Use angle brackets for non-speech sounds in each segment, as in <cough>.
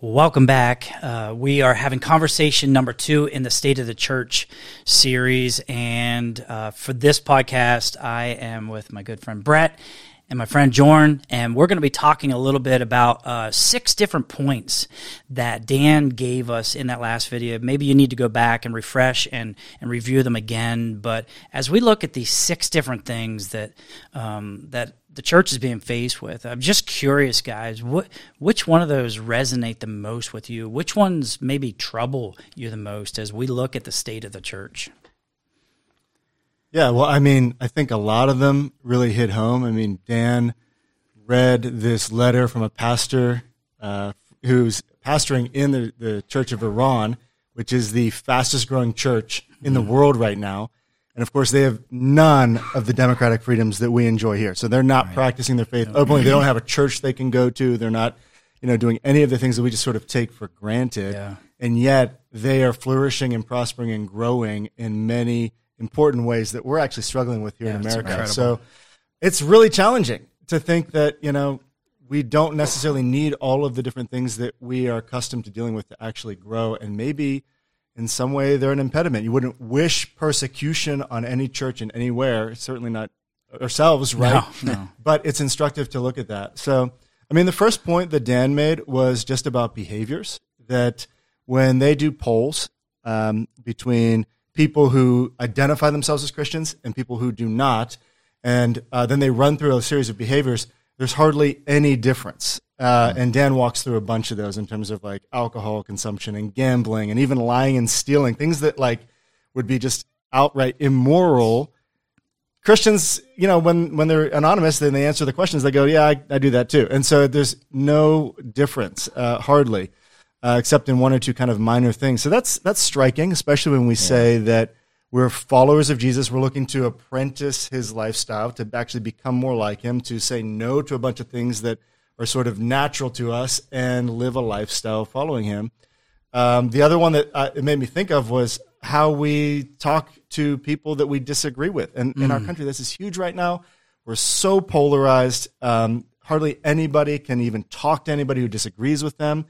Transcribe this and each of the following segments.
Welcome back. Uh, we are having conversation number two in the State of the Church series. And uh, for this podcast, I am with my good friend Brett and my friend Jorn, and we're going to be talking a little bit about uh, six different points that Dan gave us in that last video. Maybe you need to go back and refresh and, and review them again. But as we look at these six different things that um, that the church is being faced with. I'm just curious, guys, what which one of those resonate the most with you? Which ones maybe trouble you the most as we look at the state of the church? Yeah, well, I mean, I think a lot of them really hit home. I mean, Dan read this letter from a pastor uh, who's pastoring in the, the Church of Iran, which is the fastest growing church in the world right now. And of course, they have none of the democratic freedoms that we enjoy here. So they're not right. practicing their faith openly. They don't <laughs> have a church they can go to. They're not, you know, doing any of the things that we just sort of take for granted. Yeah. And yet they are flourishing and prospering and growing in many important ways that we're actually struggling with here yeah, in America. So it's really challenging to think that, you know, we don't necessarily need all of the different things that we are accustomed to dealing with to actually grow. And maybe in some way they're an impediment. You wouldn't wish persecution on any church in anywhere, certainly not ourselves, right? No, no. <laughs> but it's instructive to look at that. So, I mean, the first point that Dan made was just about behaviors. That when they do polls um, between people who identify themselves as Christians and people who do not, and uh, then they run through a series of behaviors, there's hardly any difference. Uh, and Dan walks through a bunch of those in terms of like alcohol consumption and gambling and even lying and stealing, things that like would be just outright immoral. Christians, you know, when, when they're anonymous, then they answer the questions. They go, yeah, I, I do that too. And so there's no difference, uh, hardly, uh, except in one or two kind of minor things. So that's, that's striking, especially when we yeah. say that we're followers of Jesus. We're looking to apprentice his lifestyle, to actually become more like him, to say no to a bunch of things that – are sort of natural to us and live a lifestyle following him. Um, the other one that uh, it made me think of was how we talk to people that we disagree with. And mm. in our mm. country, this is huge right now. We're so polarized. Um, hardly anybody can even talk to anybody who disagrees with them.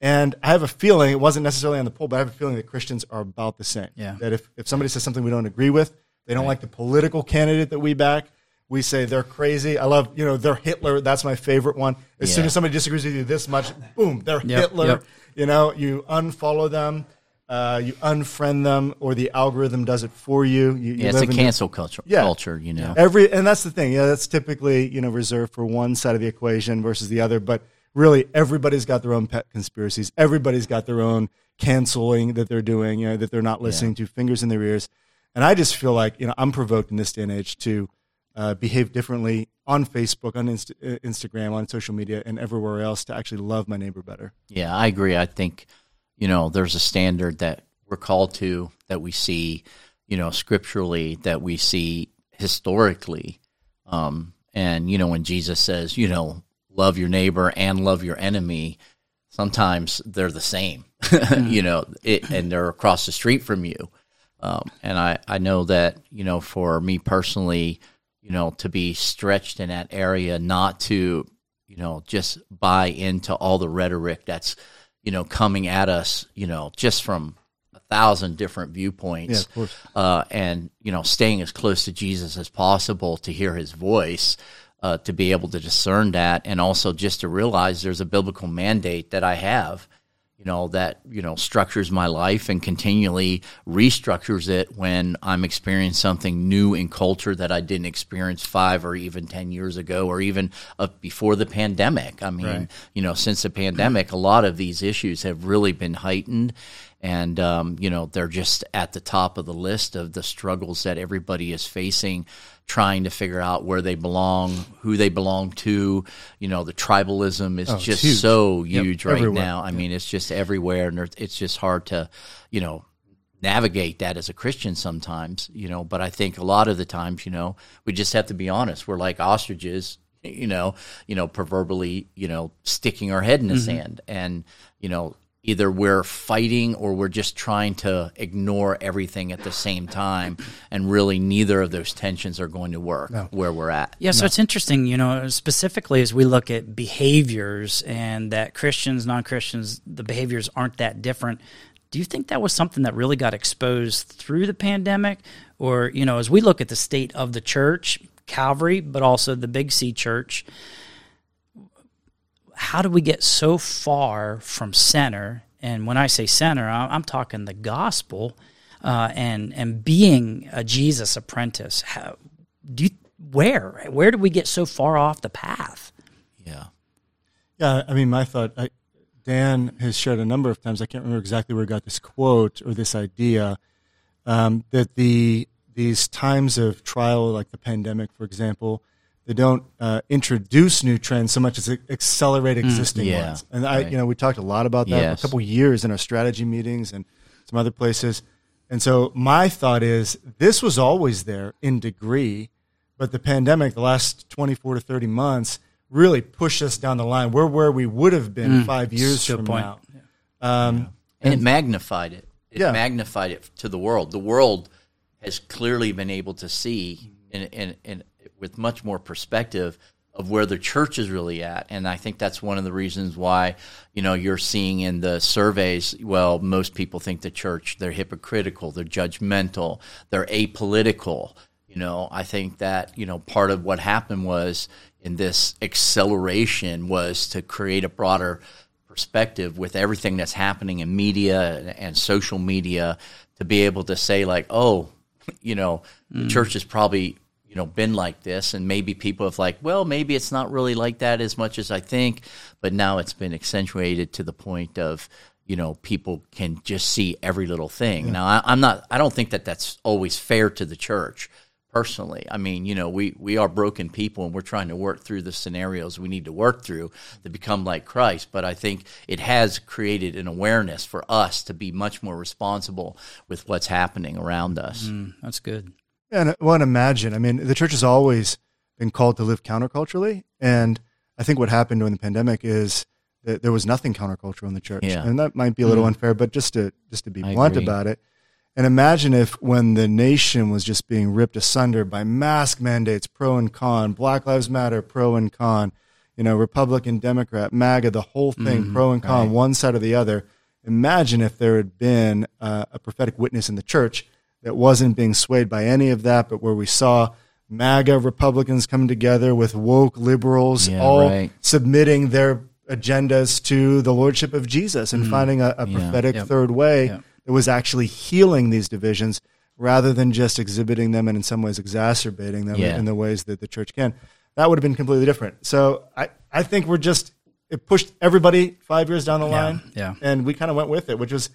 And I have a feeling, it wasn't necessarily on the poll, but I have a feeling that Christians are about the same. Yeah. That if, if somebody says something we don't agree with, they don't right. like the political candidate that we back, we say they're crazy. I love, you know, they're Hitler. That's my favorite one. As yeah. soon as somebody disagrees with you this much, boom, they're yep, Hitler. Yep. You know, you unfollow them, uh, you unfriend them, or the algorithm does it for you. you, you yeah, it's a cancel culture. Yeah. culture, you know. Every and that's the thing. Yeah, that's typically you know reserved for one side of the equation versus the other. But really, everybody's got their own pet conspiracies. Everybody's got their own canceling that they're doing. You know, that they're not listening yeah. to, fingers in their ears. And I just feel like you know I'm provoked in this day and age to uh, behave differently on Facebook, on Inst- uh, Instagram, on social media, and everywhere else to actually love my neighbor better. Yeah, I agree. I think, you know, there's a standard that we're called to that we see, you know, scripturally, that we see historically. Um, and, you know, when Jesus says, you know, love your neighbor and love your enemy, sometimes they're the same, <laughs> you know, it, and they're across the street from you. Um, and I, I know that, you know, for me personally, you know, to be stretched in that area, not to, you know, just buy into all the rhetoric that's, you know, coming at us, you know, just from a thousand different viewpoints. Yeah, uh, and, you know, staying as close to Jesus as possible to hear his voice. Uh, to be able to discern that, and also just to realize there's a biblical mandate that I have, you know, that, you know, structures my life and continually restructures it when I'm experiencing something new in culture that I didn't experience five or even 10 years ago or even uh, before the pandemic. I mean, right. you know, since the pandemic, a lot of these issues have really been heightened and um, you know they're just at the top of the list of the struggles that everybody is facing trying to figure out where they belong who they belong to you know the tribalism is oh, just huge. so huge yep, right everywhere. now i yep. mean it's just everywhere and it's just hard to you know navigate that as a christian sometimes you know but i think a lot of the times you know we just have to be honest we're like ostriches you know you know proverbially you know sticking our head in the mm-hmm. sand and you know either we're fighting or we're just trying to ignore everything at the same time and really neither of those tensions are going to work where we're at Yeah, so it's interesting, you know, specifically as we look at behaviors and that Christians, non Christians, the behaviors aren't that different. Do you think that was something that really got exposed through the pandemic? Or, you know, as we look at the state of the church, Calvary, but also the Big C church, how do we get so far from center? And when I say center, I'm, I'm talking the gospel uh, and and being a Jesus apprentice. How, do you, where where did we get so far off the path? yeah Yeah, I mean, my thought, I, Dan has shared a number of times. I can't remember exactly where he got this quote or this idea um, that the these times of trial, like the pandemic, for example, they don't uh, introduce new trends so much as accelerate existing yeah, ones. And I, right. you know, we talked a lot about that Yes. a couple years in our strategy meetings and some other places. And so my thought is this was always there in degree, but the pandemic, the last 24 to 30 months, really pushed us down the line. We're where we would have been five years from point. now. Um, and it magnified it. It Yeah. magnified it to the world. The world has clearly been able to see in, in, in, with much more perspective of where the church is really at. And I think that's one of the reasons why, you know, you're seeing in the surveys, well, most people think the church, they're hypocritical, they're judgmental, they're apolitical. You know, I think that, you know, part of what happened was in this acceleration was to create a broader perspective with everything that's happening in media and, and social media to be able to say like, oh, <laughs> you know, the mm. church is probably you know been like this, and maybe people have like, well, maybe it's not really like that as much as I think, but now it's been accentuated to the point of you know people can just see every little thing. Now, I, I'm not, I don't think that that's always fair to the church personally. I mean, you know, we we are broken people and we're trying to work through the scenarios we need to work through to become like Christ, but I think it has created an awareness for us to be much more responsible with what's happening around us. Mm, that's good. And uh, one imagine, I mean, the church has always been called to live counterculturally. And I think what happened during the pandemic is that there was nothing countercultural in the church. Yeah. And that might be a little mm-hmm. unfair, but just to, just to be I blunt agree. about it. And imagine if when the nation was just being ripped asunder by mask mandates, pro and con, Black Lives Matter, pro and con, you know, Republican, Democrat, MAGA, the whole thing, mm-hmm. pro and con, one side or the other. Imagine if there had been uh, a prophetic witness in the church that wasn't being swayed by any of that, but where we saw MAGA Republicans coming together with woke liberals, Yeah, all right. submitting their agendas to the lordship of Jesus and mm. finding a, a Yeah. prophetic Yep. third way Yep. that was actually healing these divisions rather than just exhibiting them and in some ways exacerbating them Yeah. in the ways that the church can. That would have been completely different. So I, I think we're just, it pushed everybody five years down the line. yeah. And we kind of went with it, which was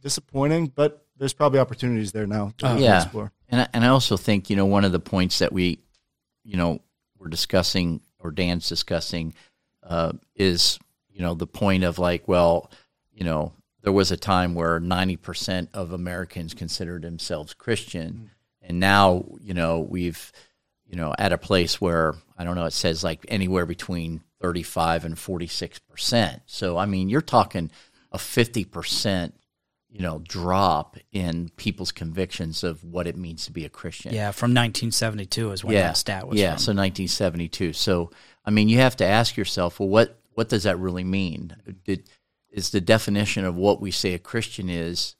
disappointing, but there's probably opportunities there now to, to yeah. explore. And I, and I also think you know one of the points that we, you know, we're discussing or Dan's discussing, uh, is you know the point of like, well, you know, there was a time where ninety percent of Americans considered themselves Christian, and now you know we've, you know, at a place where I don't know, it says like anywhere between thirty five and forty six percent. So I mean, you're talking a fifty percent you know drop in people's convictions of what it means to be a Christian. Yeah, from 1972 is when yeah, that stat was yeah. from. So 1972. So I mean, you have to ask yourself, well, what what does that really mean? Did, is the definition of what we say a Christian is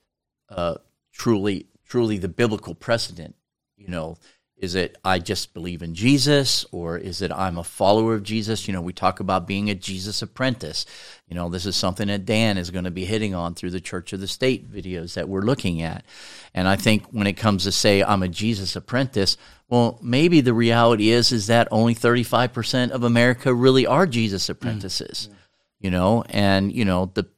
uh, truly truly the biblical precedent? You know, is it I just believe in Jesus, or is it I'm a follower of Jesus? You know, we talk about being a Jesus apprentice. You know, this is something that Dan is going to be hitting on through the Church of the State videos that we're looking at. And I think when it comes to say I'm a Jesus apprentice, well, maybe the reality is is that only 35% of America really are Jesus mm. apprentices. You know, and you know the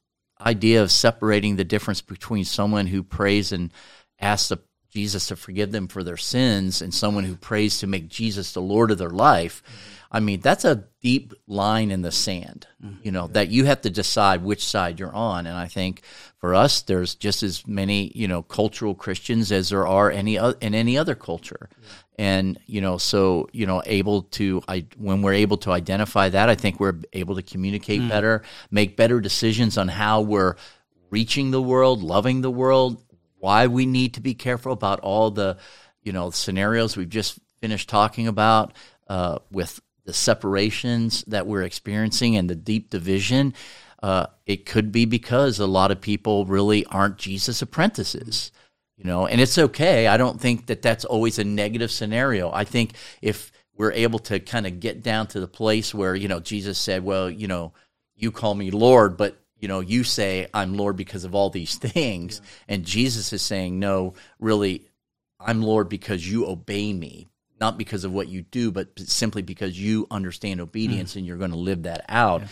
idea of separating the difference between someone who prays and asks the Jesus to forgive them for their sins and someone who prays to make Jesus the Lord of their life, I mean, that's a deep line in the sand, mm-hmm. you know, that you have to decide which side you're on. And I think for us, there's just as many, you know, cultural Christians as there are any o- in any other culture. And, you know, so, you know, able to, I, when we're able to identify that, I think we're able to communicate mm. better, make better decisions on how we're reaching the world, loving the world, why we need to be careful about all the, you know, scenarios we've just finished talking about uh, with the separations that we're experiencing and the deep division. Uh, it could be because a lot of people really aren't Jesus apprentices, you know, and it's okay. I don't think that that's always a negative scenario. I think if we're able to kind of get down to the place where, you know, Jesus said, well, you know, you call me Lord, but you know, you say I'm Lord because of all these <laughs> things, and Jesus is saying, no, really, I'm Lord because you obey me, not because of what you do, but simply because you understand obedience mm. and you're going to live that out.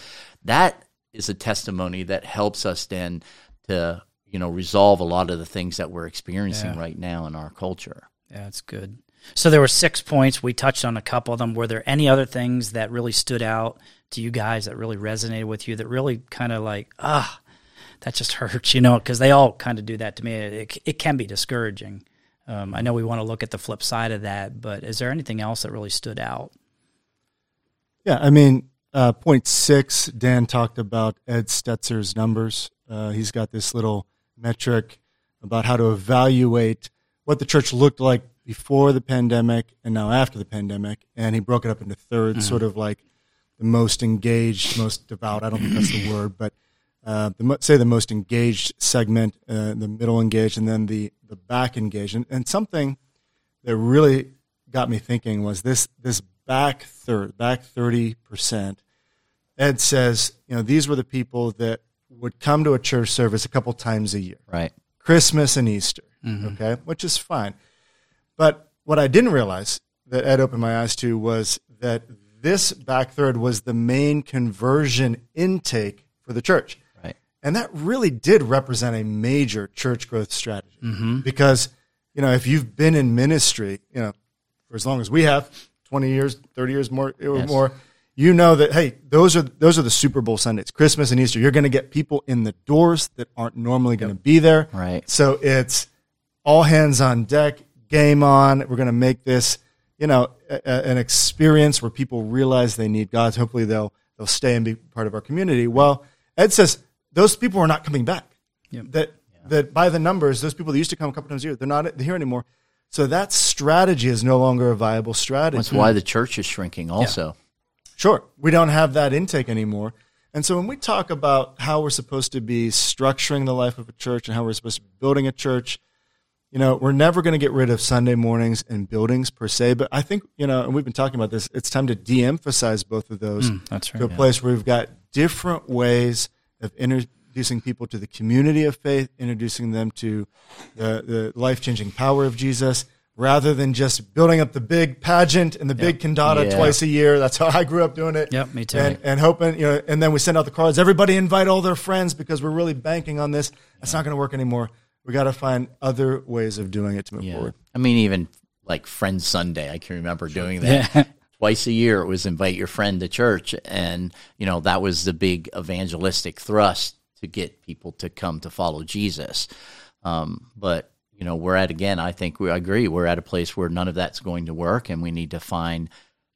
That is a testimony that helps us then to you know resolve a lot of the things that we're experiencing Yeah. right now in our culture. Yeah, that's good. So there were six points. We touched on a couple of them. Were there any other things that really stood out to you guys that really resonated with you that really kind of like, ah, that just <laughs> hurts, you know? Because they all kind of do that to me. It, it can be discouraging. Um, I know we want to look at the flip side of that, but is there anything else that really stood out? Yeah, I mean, uh, point six, Dan talked about Ed Stetzer's numbers. Uh, he's got this little metric about how to evaluate what the church looked like before the pandemic and now after the pandemic. And he broke it up into 3rds sort of like the most engaged, most devout. I don't think that's the word, but uh, the, say the most engaged segment, uh, the middle engaged, and then the, the back engaged. And, and something that really got me thinking was this this back third, back thirty percent. Ed says, you know, these were the people that would come to a church service a couple times a year, Right. Christmas and Easter, okay, which is fine. But what I didn't realize that Ed opened my eyes to was that this back third was the main conversion intake for the church. Right. And that really did represent a major church growth strategy. Mm-hmm. Because, you know, if you've been in ministry, you know, for as long as we have, 20 years, 30 years more or Yes. more, you know that hey, those are those are the Super Bowl Sundays, Christmas and Easter. You're going to get people in the doors that aren't normally going to be there. Right. So it's all hands on deck, game on. We're going to make this, you know, a, a- an experience where people realize they need God. Hopefully they'll they'll stay and be part of our community. Well, Ed says those people are not coming back. Yep. That that by the numbers, those people that used to come a couple times a year, they're not here anymore. So that strategy is no longer a viable strategy. That's why the church is shrinking. Also. Sure. We don't have that intake anymore. And so when we talk about how we're supposed to be structuring the life of a church and how we're supposed to be building a church, you know, we're never going to get rid of Sunday mornings and buildings per se. But I think, you know, and we've been talking about this, it's time to de emphasize both of those mm, that's right. to a place where we've got different ways of introducing people to the community of faith, introducing them to the, the life changing power of Jesus, rather than just building up the big pageant and the big cantata Yeah. twice a year. That's how I grew up doing it. Yep, me too. And, and hoping, you know, and then we send out the cards. Everybody invite all their friends because we're really banking on this. That's not going to work anymore. We got to find other ways of doing it to move Yeah. forward. I mean, even like Friends Sunday, I can remember doing <laughs> that. Twice a year, it was invite your friend to church. And, you know, that was the big evangelistic thrust to get people to come to follow Jesus. Um, but, you know, we're at, again, I think we agree. We're at a place where none of that's going to work. And we need to find,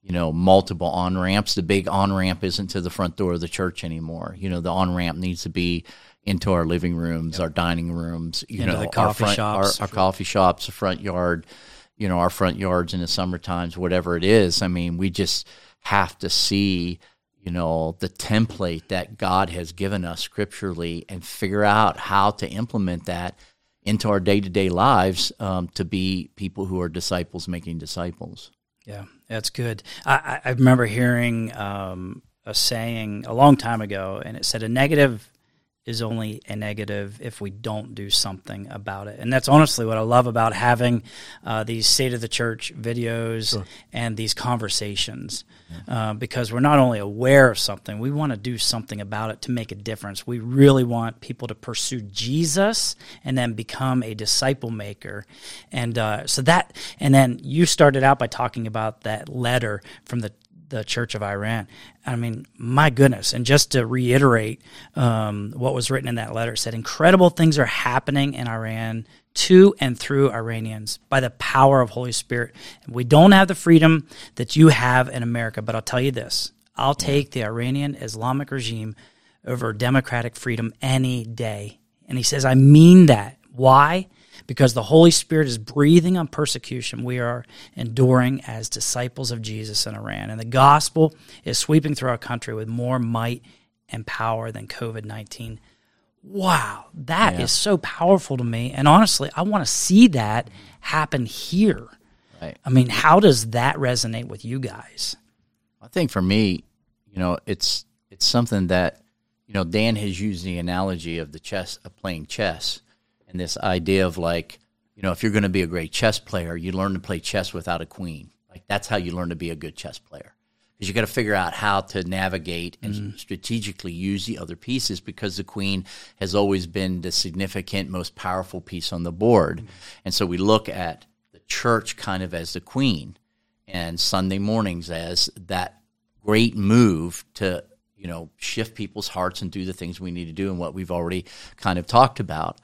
you know, multiple on ramps. The big on ramp isn't to the front door of the church anymore. You know, the on ramp needs to be into our living rooms, our dining rooms, you Into know, the our coffee front, shops. our, our coffee shops, the front yard, you know, our front yards in the summer times, whatever it is. I mean, we just have to see, you know, the template that God has given us scripturally and figure out how to implement that into our day to day lives um, to be people who are disciples making disciples. Yeah, that's good. I, I- I remember hearing um, a saying a long time ago, and it said, "A negative is only a negative if we don't do something about it. And that's honestly what I love about having uh, these state of the church videos sure. and these conversations, uh, because we're not only aware of something, we want to do something about it to make a difference. We really want people to pursue Jesus and then become a disciple maker. And uh, so that, and then you started out by talking about that letter from the the Church of Iran. I mean, my goodness. And just to reiterate um, what was written in that letter, said incredible things are happening in Iran to and through Iranians by the power of Holy Spirit. We don't have the freedom that you have in America, but I'll tell you this I'll take the Iranian Islamic regime over democratic freedom any day. And he says, I mean that. Why? Because the Holy Spirit is breathing on persecution we are enduring as disciples of Jesus in Iran. And the gospel is sweeping through our country with more might and power than COVID 19. Wow, that yeah. is so powerful to me. And honestly, I want to see that happen here. Right. I mean, how does that resonate with you guys? I think for me, you know, it's it's something that you know Dan has used the analogy of the chess of playing chess and this idea of like, you know, if you're going to be a great chess player, you learn to play chess without a queen. Like that's how you learn to be a good chess player. Because you got to figure out how to navigate and mm-hmm. strategically use the other pieces because the queen has always been the significant, most powerful piece on the board. Mm-hmm. And so we look at the church kind of as the queen and Sunday mornings as that great move to you know shift people's hearts and do the things we need to do and what we've already kind of talked about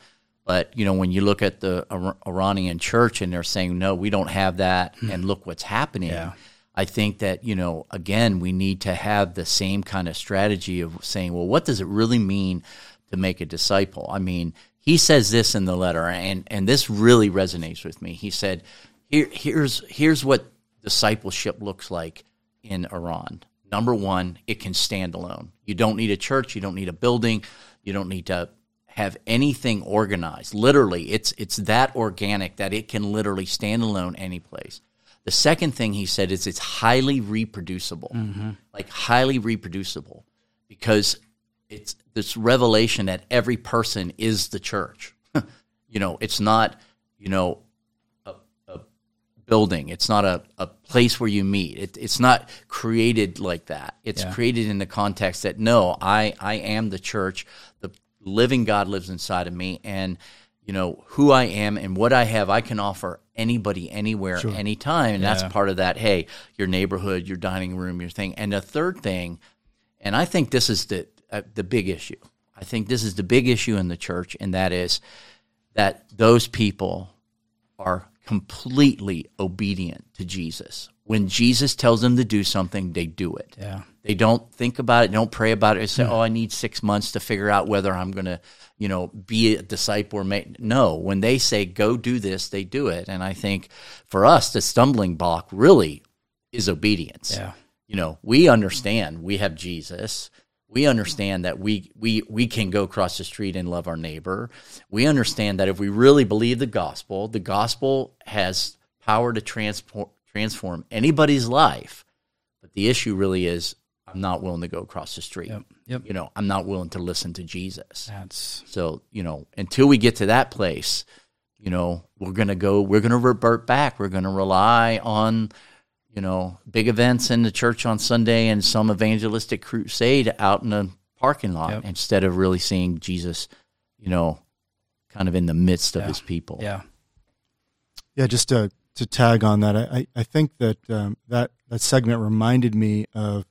but you know, when you look at the Iranian church and they're saying, "No, we don't have that," hmm. and look what's happening. Yeah. I think that you know, again, we need to have the same kind of strategy of saying, "Well, what does it really mean to make a disciple?" I mean, he says this in the letter, and and this really resonates with me. He said, Here, "Here's here's what discipleship looks like in Iran." Number one, it can stand alone. You don't need a church. You don't need a building. You don't need to have anything organized. Literally, it's it's that organic that it can literally stand alone any place. The second thing he said is it's highly reproducible, mm-hmm. like highly reproducible, because it's this revelation that every person is the church. <laughs> you know, it's not you know a, a building. It's not a, a place where you meet. It, it's not created like that. It's yeah. created in the context that no, I I am the church. The living God lives inside of me, and you know who I am and what I have, I can offer anybody, anywhere, sure. anytime, and yeah. that's part of that. Hey, your neighborhood, your dining room, your thing, and the third thing, and I think this is the uh, the big issue. I think this is the big issue in the church, and that is that those people are completely obedient to Jesus. When Jesus tells them to do something, they do it. Yeah. They don't think about it, don't pray about it, and say, mm. "Oh, I need six months to figure out whether I'm going to, you know, be a disciple or make." No, when they say, "Go do this," they do it. And I think for us, the stumbling block really is obedience. Yeah. You know, we understand we have Jesus. We understand that we we we can go across the street and love our neighbor. We understand that if we really believe the gospel, the gospel has power to transform transform anybody's life. But the issue really is I'm not willing to go across the street. Yep. Yep. You know, I'm not willing to listen to Jesus. That's so, you know, until we get to that place, you know, we're going to go, we're going to revert back. We're going to rely on, you know, big events in the church on Sunday and some evangelistic crusade out in the parking lot yep. instead of really seeing Jesus, you know, kind of in the midst of yeah. his people. Yeah. Yeah. Just to, to tag on that, I, I think that um, that, that segment reminded me of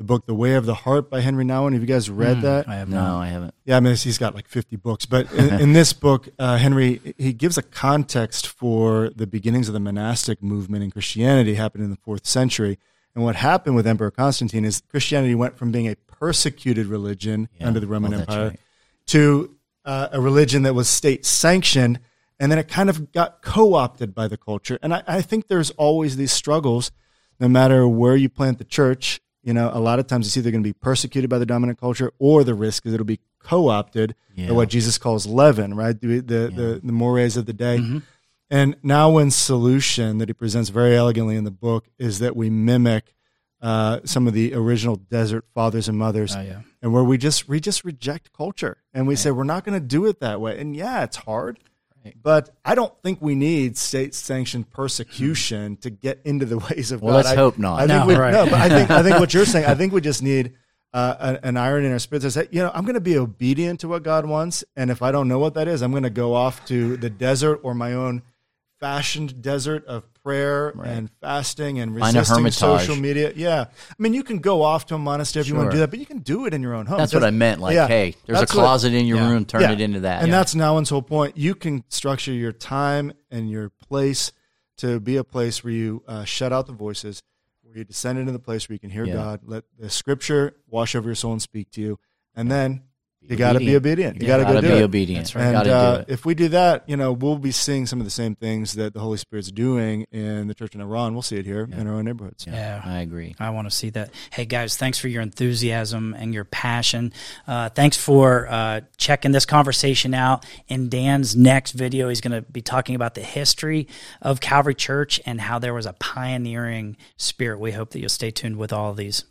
the book The Way of the Heart by Henri Nouwen. Have you guys read mm, that? I have no, I haven't. Yeah, I mean he's got like 50 books, but in, <laughs> in this book, uh, Henri he gives a context for the beginnings of the monastic movement in Christianity happened in the fourth century. And what happened with Emperor Constantine is Christianity went from being a persecuted religion yeah, under the Roman well, Empire right. to uh, a religion that was state sanctioned, and then it kind of got co opted by the culture. And I, I think there's always these struggles, no matter where you plant the church you know, a lot of times it's either going to be persecuted by the dominant culture or the risk is it'll be co-opted yeah. by what Jesus calls leaven, right? The the, yeah. the, the mores of the day. Mm-hmm. And Nouwen's solution that he presents very elegantly in the book is that we mimic uh, some of the original desert fathers and mothers, Oh, yeah. and where we just we just reject culture and we say we're not going to do it that way. And yeah, it's hard, but I don't think we need state sanctioned persecution to get into the <laughs> ways of Well, God. let's I- hope not. I think No, we, right. no, but I think I think what you're saying. I <laughs> think we just need uh, an, an iron in our spirit that says, you know, I'm going to be obedient to what God wants, and if I don't know what that is, I'm going to go off to the desert or my own fashioned desert of prayer and fasting and resisting social media. Yeah, I mean, you can go off to a monastery if you want to do that, but you can do it in your own home. That's what I meant. Like, Yeah, hey, there's a that's what- closet in your yeah. room. Turn yeah. it into that. And that's Nouwen's whole point. You can structure your time and your place to be a place where you uh, shut out the voices, where you descend into the place where you can hear. God, let the scripture wash over your soul and speak to you. And then you got to be obedient. obedient. You got to go do be it. obedient. That's right. And uh, do it. if we do that, you know, we'll be seeing some of the same things that the Holy Spirit's doing in the church in Iran. We'll see it here in our own neighborhoods. Yeah. I agree. I want to see that. Hey guys, thanks for your enthusiasm and your passion. Uh, thanks for uh, checking this conversation out. In Dan's next video, he's going to be talking about the history of Calvary Church and how there was a pioneering spirit. We hope that you'll stay tuned with all of these.